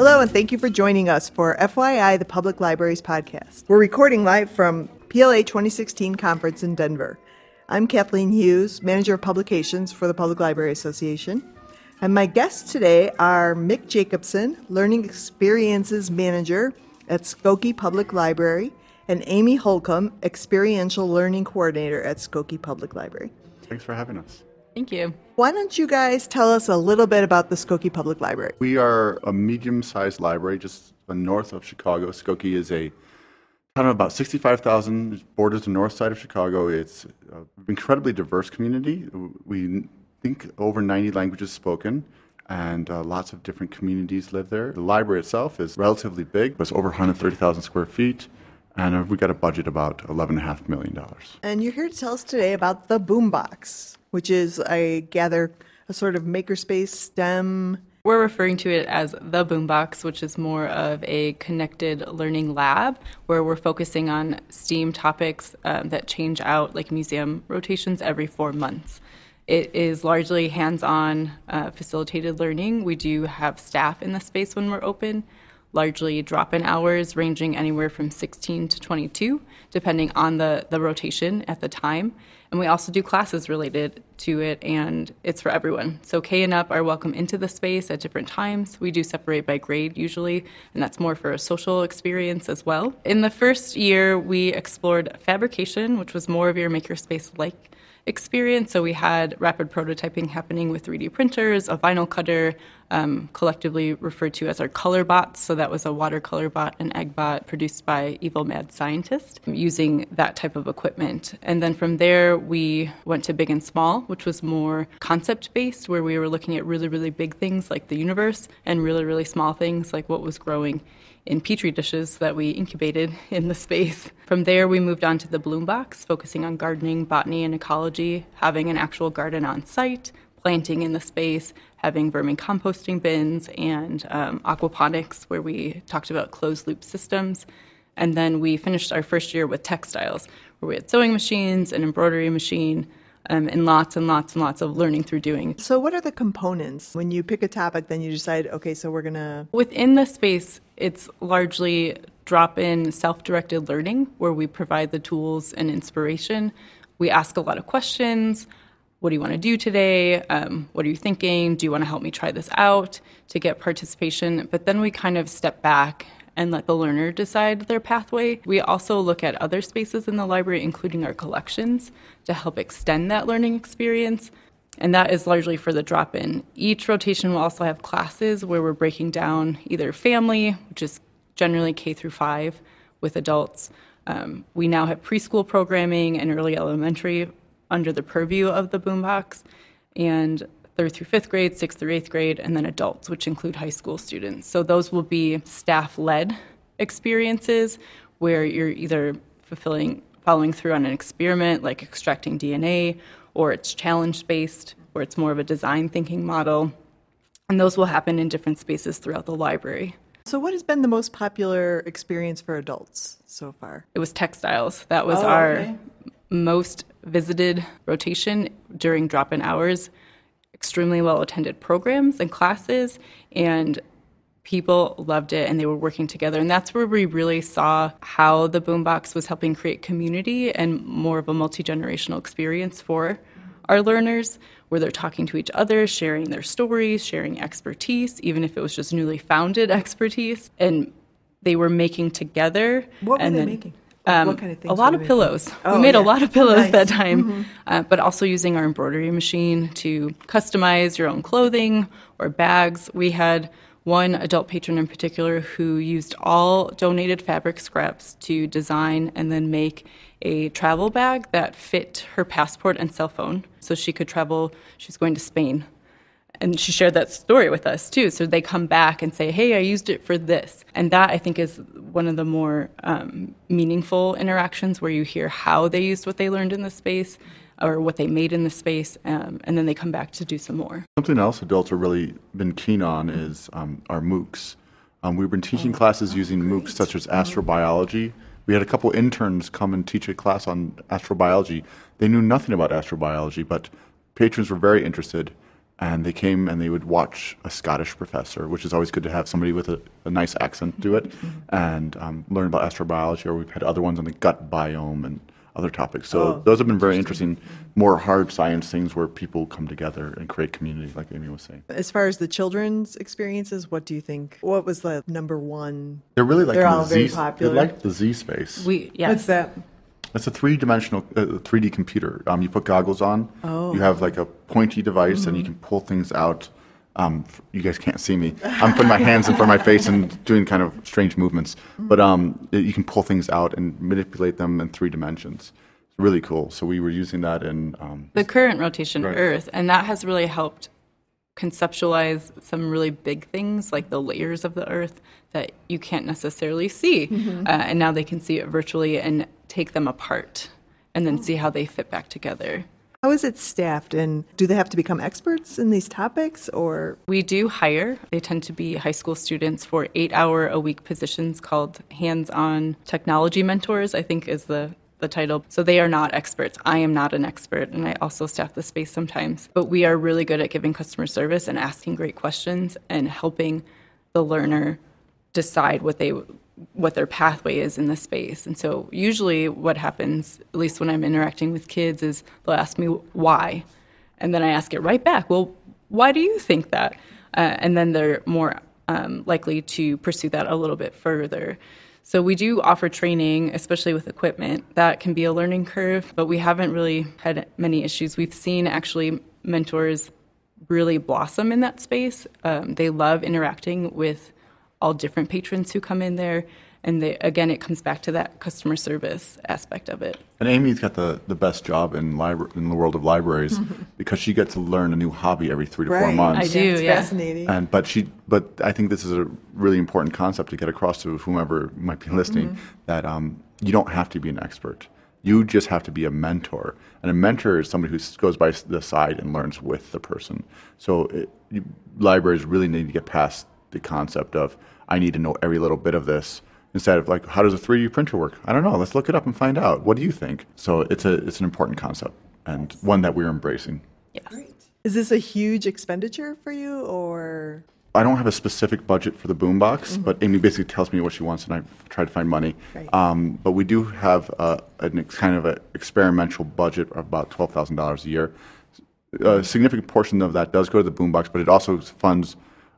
Hello, and thank you for joining us for FYI, the Public Libraries Podcast. We're recording live from PLA 2016 conference in Denver. I'm Kathleen Hughes, Manager of Publications for the Public Library Association. And my guests today are Mick Jacobsen, Learning Experiences Manager at Skokie Public Library, and Amy Holcomb, Experiential Learning Coordinator at Skokie Public Library. Thanks for having us. Thank you. Why don't you guys tell us a little bit about the Skokie Public Library? We are a medium sized library just north of Chicago. Skokie is a town of about 65,000, borders the north side of Chicago. It's an incredibly diverse community. We think over 90 languages spoken and uh, lots of different communities live there. The library itself is relatively big, it's over 130,000 square feet and uh, we got a budget about $11.5 million. And you're here to tell us today about the Boombox, which is, I gather, a sort of makerspace STEM. We're referring to it as the Boombox, which is more of a connected learning lab where we're focusing on STEAM topics um, that change out like museum rotations every four months. It is largely hands on uh, facilitated learning. We do have staff in the space when we're open largely drop in hours ranging anywhere from 16 to 22, depending on the, the rotation at the time. And we also do classes related to it, and it's for everyone. So K and up are welcome into the space at different times. We do separate by grade usually, and that's more for a social experience as well. In the first year, we explored fabrication, which was more of your makerspace like experience. So we had rapid prototyping happening with 3D printers, a vinyl cutter, um, collectively referred to as our color bots. So that was a watercolor bot, an egg bot produced by Evil Mad Scientist using that type of equipment. And then from there, we went to Big and Small, which was more concept based, where we were looking at really, really big things like the universe and really, really small things like what was growing in petri dishes that we incubated in the space. From there, we moved on to the Bloom Box, focusing on gardening, botany, and ecology, having an actual garden on site, planting in the space, having vermicomposting bins, and um, aquaponics, where we talked about closed loop systems. And then we finished our first year with textiles, where we had sewing machines, an embroidery machine, um, and lots and lots and lots of learning through doing. So, what are the components? When you pick a topic, then you decide, okay, so we're going to. Within the space, it's largely drop in self directed learning where we provide the tools and inspiration. We ask a lot of questions. What do you want to do today? Um, what are you thinking? Do you want to help me try this out to get participation? But then we kind of step back and let the learner decide their pathway. We also look at other spaces in the library, including our collections, to help extend that learning experience. And that is largely for the drop in. Each rotation will also have classes where we're breaking down either family, which is generally K through five with adults. Um, we now have preschool programming and early elementary under the purview of the Boombox, and third through fifth grade, sixth through eighth grade, and then adults, which include high school students. So those will be staff led experiences where you're either fulfilling, following through on an experiment like extracting DNA, or it's challenge based, or it's more of a design thinking model. And those will happen in different spaces throughout the library. So, what has been the most popular experience for adults so far? It was textiles. That was oh, our okay. most visited rotation during drop in hours extremely well attended programs and classes, and people loved it and they were working together. And that's where we really saw how the Boombox was helping create community and more of a multi generational experience for our learners, where they're talking to each other, sharing their stories, sharing expertise, even if it was just newly founded expertise. And they were making together. What were and they then, making? Um, what kind of things a lot of pillows. Oh, we made yeah. a lot of pillows Nice. that time, Mhm. uh, but also using our embroidery machine to customize your own clothing or bags. We had one adult patron in particular who used all donated fabric scraps to design and then make a travel bag that fit her passport and cell phone so she could travel. She's going to Spain and she shared that story with us too. So they come back and say, "Hey, I used it for this," and that I think is one of the more um, meaningful interactions where you hear how they used what they learned in the space or what they made in the space, um, and then they come back to do some more. Something else adults have really been keen on is um, our MOOCs. Um, we've been teaching classes using MOOCs such as astrobiology. We had a couple interns come and teach a class on astrobiology. They knew nothing about astrobiology, but patrons were very interested, and they came and they would watch a Scottish professor, which is always good to have somebody with a, a nice accent do it, and um, learn about astrobiology. Or we've had other ones on the gut biome and other topics. So Oh, those have been very interesting, more hard science things where people come together and create community, like Amy was saying. As far as the children's experiences, what do you think? What was the number one? They're really like They're the all very popular. They like the zSpace. We yes. What's that? It's a three-dimensional, uh, 3D computer. Um, you put goggles on. Oh. You have like a pointy device, and you can pull things out. Um, you guys can't see me. I'm putting my hands in front of my face and doing kind of strange movements. But um, you can pull things out and manipulate them in three dimensions. It's really cool. So we were using that in. Um, the current rotation Right. Earth, and that has really helped conceptualize some really big things like the layers of the Earth that you can't necessarily see. Mm-hmm. Uh, and now they can see it virtually and take them apart and then see how they fit back together. How is it staffed, and do they have to become experts in these topics, or We do hire, they tend to be high school students for eight hour a week positions called hands on technology mentors, I think is the, the title. So they are not experts. I am not an expert, and I also staff the space sometimes. But we are really good at giving customer service and asking great questions and helping the learner decide what they what their pathway is in the space. And so usually what happens, at least when I'm interacting with kids, is they'll ask me why. And then I ask it right back, well, why do you think that? Uh, and then they're more um, likely to pursue that a little bit further. So we do offer training, especially with equipment. That can be a learning curve, but we haven't really had many issues. We've seen actually mentors really blossom in that space. Um, they love interacting with all different patrons who come in there. And they, again, it comes back to that customer service aspect of it. and Amy's got the, the best job in, libra- in the world of libraries because she gets to learn a new hobby every three to four months. I do, it's yeah. fascinating. And but she, but I think this is a really important concept to get across to whomever might be listening. That um, you don't have to be an expert. You just have to be a mentor. And a mentor is somebody who goes by the side and learns with the person. So it, you, libraries really need to get past the concept of I need to know every little bit of this. Instead of like, how does a 3D printer work? I don't know. Let's look it up and find out. What do you think? So it's a it's an important concept and one that we're embracing. Yes. Is this a huge expenditure for you, or I don't have a specific budget for the boombox, but Amy basically tells me what she wants, and I try to find money. Right. Um, but we do have uh, an kind of an experimental budget of about twelve thousand dollars a year. A significant portion of that does go to the boombox, but it also funds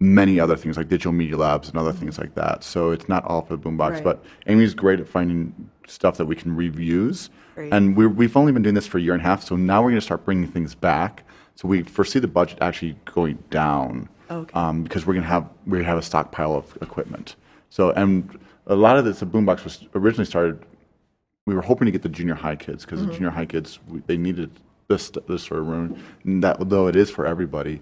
many other things like digital media labs and other things like that. So it's not all for the boombox. Right. But Amy's great at finding stuff that we can reuse, Great. and we're, we've only been doing this for a year and a half. So now we're going to start bringing things back. So we foresee the budget actually going down Okay. um, because we're gonna have we have a stockpile of equipment. So and a lot of this, the boombox was originally started. We were hoping to get the junior high kids because the junior high kids we, they needed this this sort of room. And that though it is for everybody,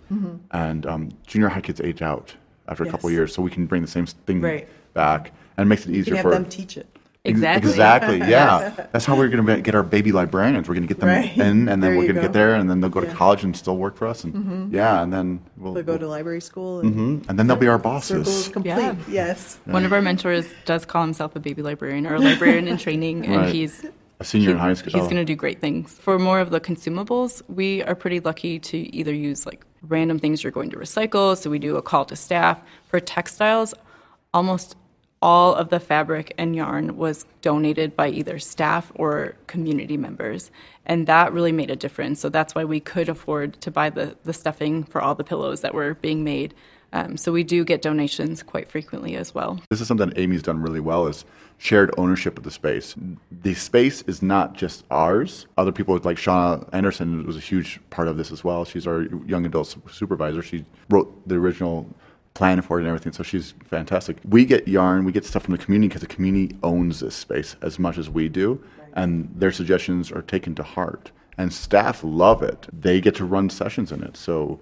and um, junior high kids age out after a couple Yes. years, so we can bring the same thing Right. back and it makes it you easier can have for them teach it? Exactly. Exactly. Yeah. That's how we're going to get our baby librarians. We're going to get them Right. in, and then There we're going to get there, and then they'll go to Yeah. college and still work for us, and yeah, and then we'll, They'll go we'll- to library school, and Mhm. and then they'll be our circle is bosses. complete. Yeah. Yes. One of our mentors does call himself a baby librarian or a librarian in training, and Right. he's A senior in high school. He's oh. going to do great things. For more of the consumables, we are pretty lucky to either use like random things you're going to recycle. So we do a call to staff. For textiles, almost all of the fabric and yarn was donated by either staff or community members. And that really made a difference. So that's why we could afford to buy the, the stuffing for all the pillows that were being made. Um, so we do get donations quite frequently as well. This is something Amy's done really well is shared ownership of the space. The space is not just ours. Other people like Shauna Anderson was a huge part of this as well. She's our young adult supervisor. She wrote the original plan for it and everything, so she's fantastic. We get yarn, we get stuff from the community because the community owns this space as much as we do, and their suggestions are taken to heart. And staff love it. They get to run sessions in it. So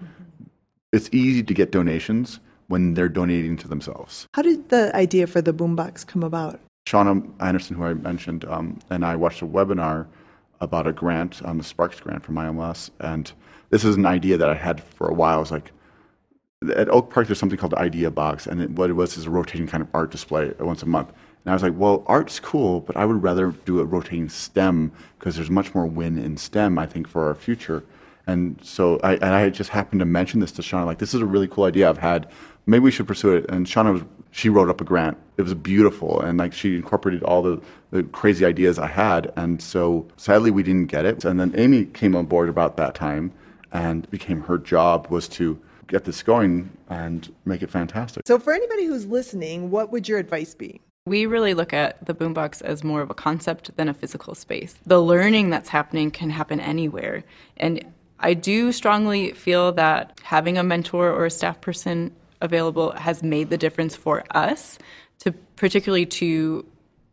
it's easy to get donations when they're donating to themselves. How did the idea for the boombox come about? Shauna Anderson, who I mentioned, um, and I watched a webinar about a grant, um, the Sparks grant from IMLS, and this is an idea that I had for a while. I was like, at Oak Park, there's something called the Idea Box, and it, what it was is a rotating kind of art display once a month. And I was like, well, art's cool, but I would rather do a rotating STEM because there's much more win in STEM, I think, for our future. And so I, and I just happened to mention this to Shauna, like, this is a really cool idea I've had. Maybe we should pursue it. And Shauna was, she wrote up a grant. It was beautiful. And like, she incorporated all the, the crazy ideas I had. And so sadly, we didn't get it. And then Amy came on board about that time and became her job was to get this going and make it fantastic. So, for anybody who's listening, what would your advice be? We really look at the boombox as more of a concept than a physical space. The learning that's happening can happen anywhere. And I do strongly feel that having a mentor or a staff person available has made the difference for us to particularly to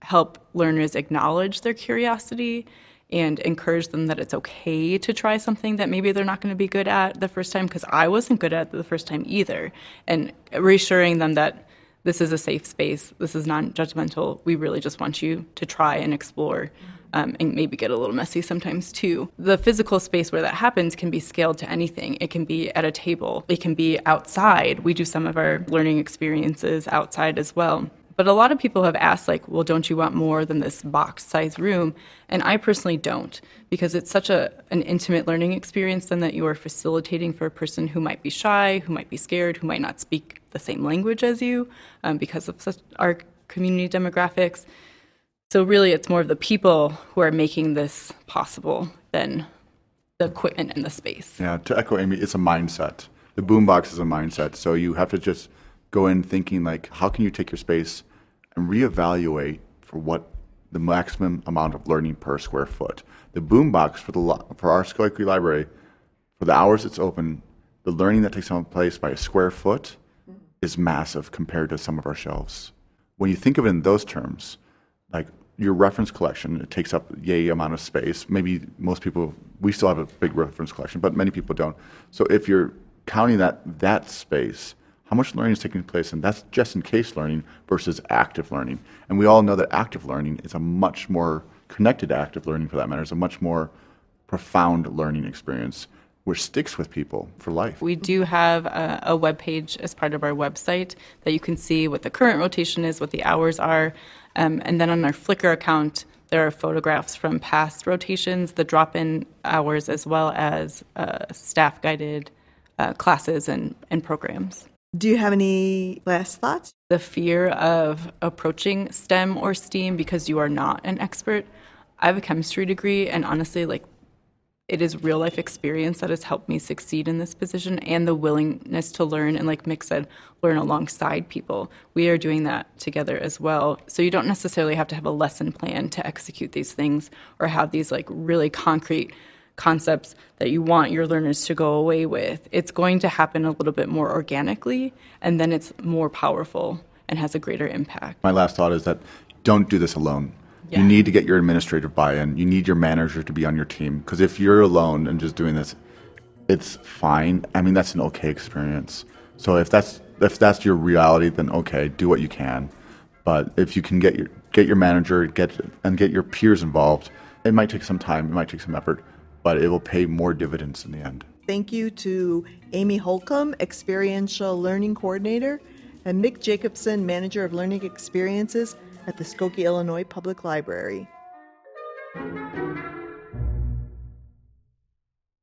help learners acknowledge their curiosity and encourage them that it's okay to try something that maybe they're not going to be good at the first time because I wasn't good at the first time either. And reassuring them that this is a safe space this is non-judgmental we really just want you to try and explore um, and maybe get a little messy sometimes too. The physical space where that happens can be scaled to anything. It can be at a table, it can be outside. We do some of our learning experiences outside as well. But a lot of people have asked, like, well, don't you want more than this box size room? And I personally don't, because it's such a, an intimate learning experience then that you are facilitating for a person who might be shy, who might be scared, who might not speak the same language as you um, because of such, our community demographics. So really, it's more of the people who are making this possible than the equipment and the space. Yeah, to echo Amy, it's a mindset. The boombox is a mindset. So you have to just go in thinking like, how can you take your space and reevaluate for what the maximum amount of learning per square foot. The boombox for the for our Skokie Library, for the hours it's open, the learning that takes place by a square foot mm-hmm. is massive compared to some of our shelves. When you think of it in those terms, like your reference collection, it takes up yay amount of space. Maybe most people, we still have a big reference collection, but many people don't. So if you're counting that that space, how much learning is taking place, and that's just in case learning versus active learning. And we all know that active learning is a much more connected active learning, for that matter, is a much more profound learning experience which sticks with people for life. We do have a, a web page as part of our website that you can see what the current rotation is, what the hours are, um, and then on our Flickr account, there are photographs from past rotations, the drop-in hours, as well as uh, staff-guided uh, classes and, and programs. Do you have any last thoughts? The fear of approaching STEM or STEAM because you are not an expert. I have a chemistry degree, and honestly, like it is real life experience that has helped me succeed in this position and the willingness to learn and like Mick said learn alongside people. We are doing that together as well. So you don't necessarily have to have a lesson plan to execute these things or have these like really concrete concepts that you want your learners to go away with. It's going to happen a little bit more organically and then it's more powerful and has a greater impact. My last thought is that don't do this alone yeah. You need to get your administrative buy-in. You need your manager to be on your team because if you're alone and just doing this, it's fine. I mean, that's an okay experience. So if that's if that's your reality, then okay, do what you can. But if you can get your get your manager get and get your peers involved, it might take some time. It might take some effort, but it will pay more dividends in the end. Thank you to Amy Holcomb, Experiential Learning Coordinator, and Mick Jacobsen, Manager of Learning Experiences at the Skokie, Illinois Public Library.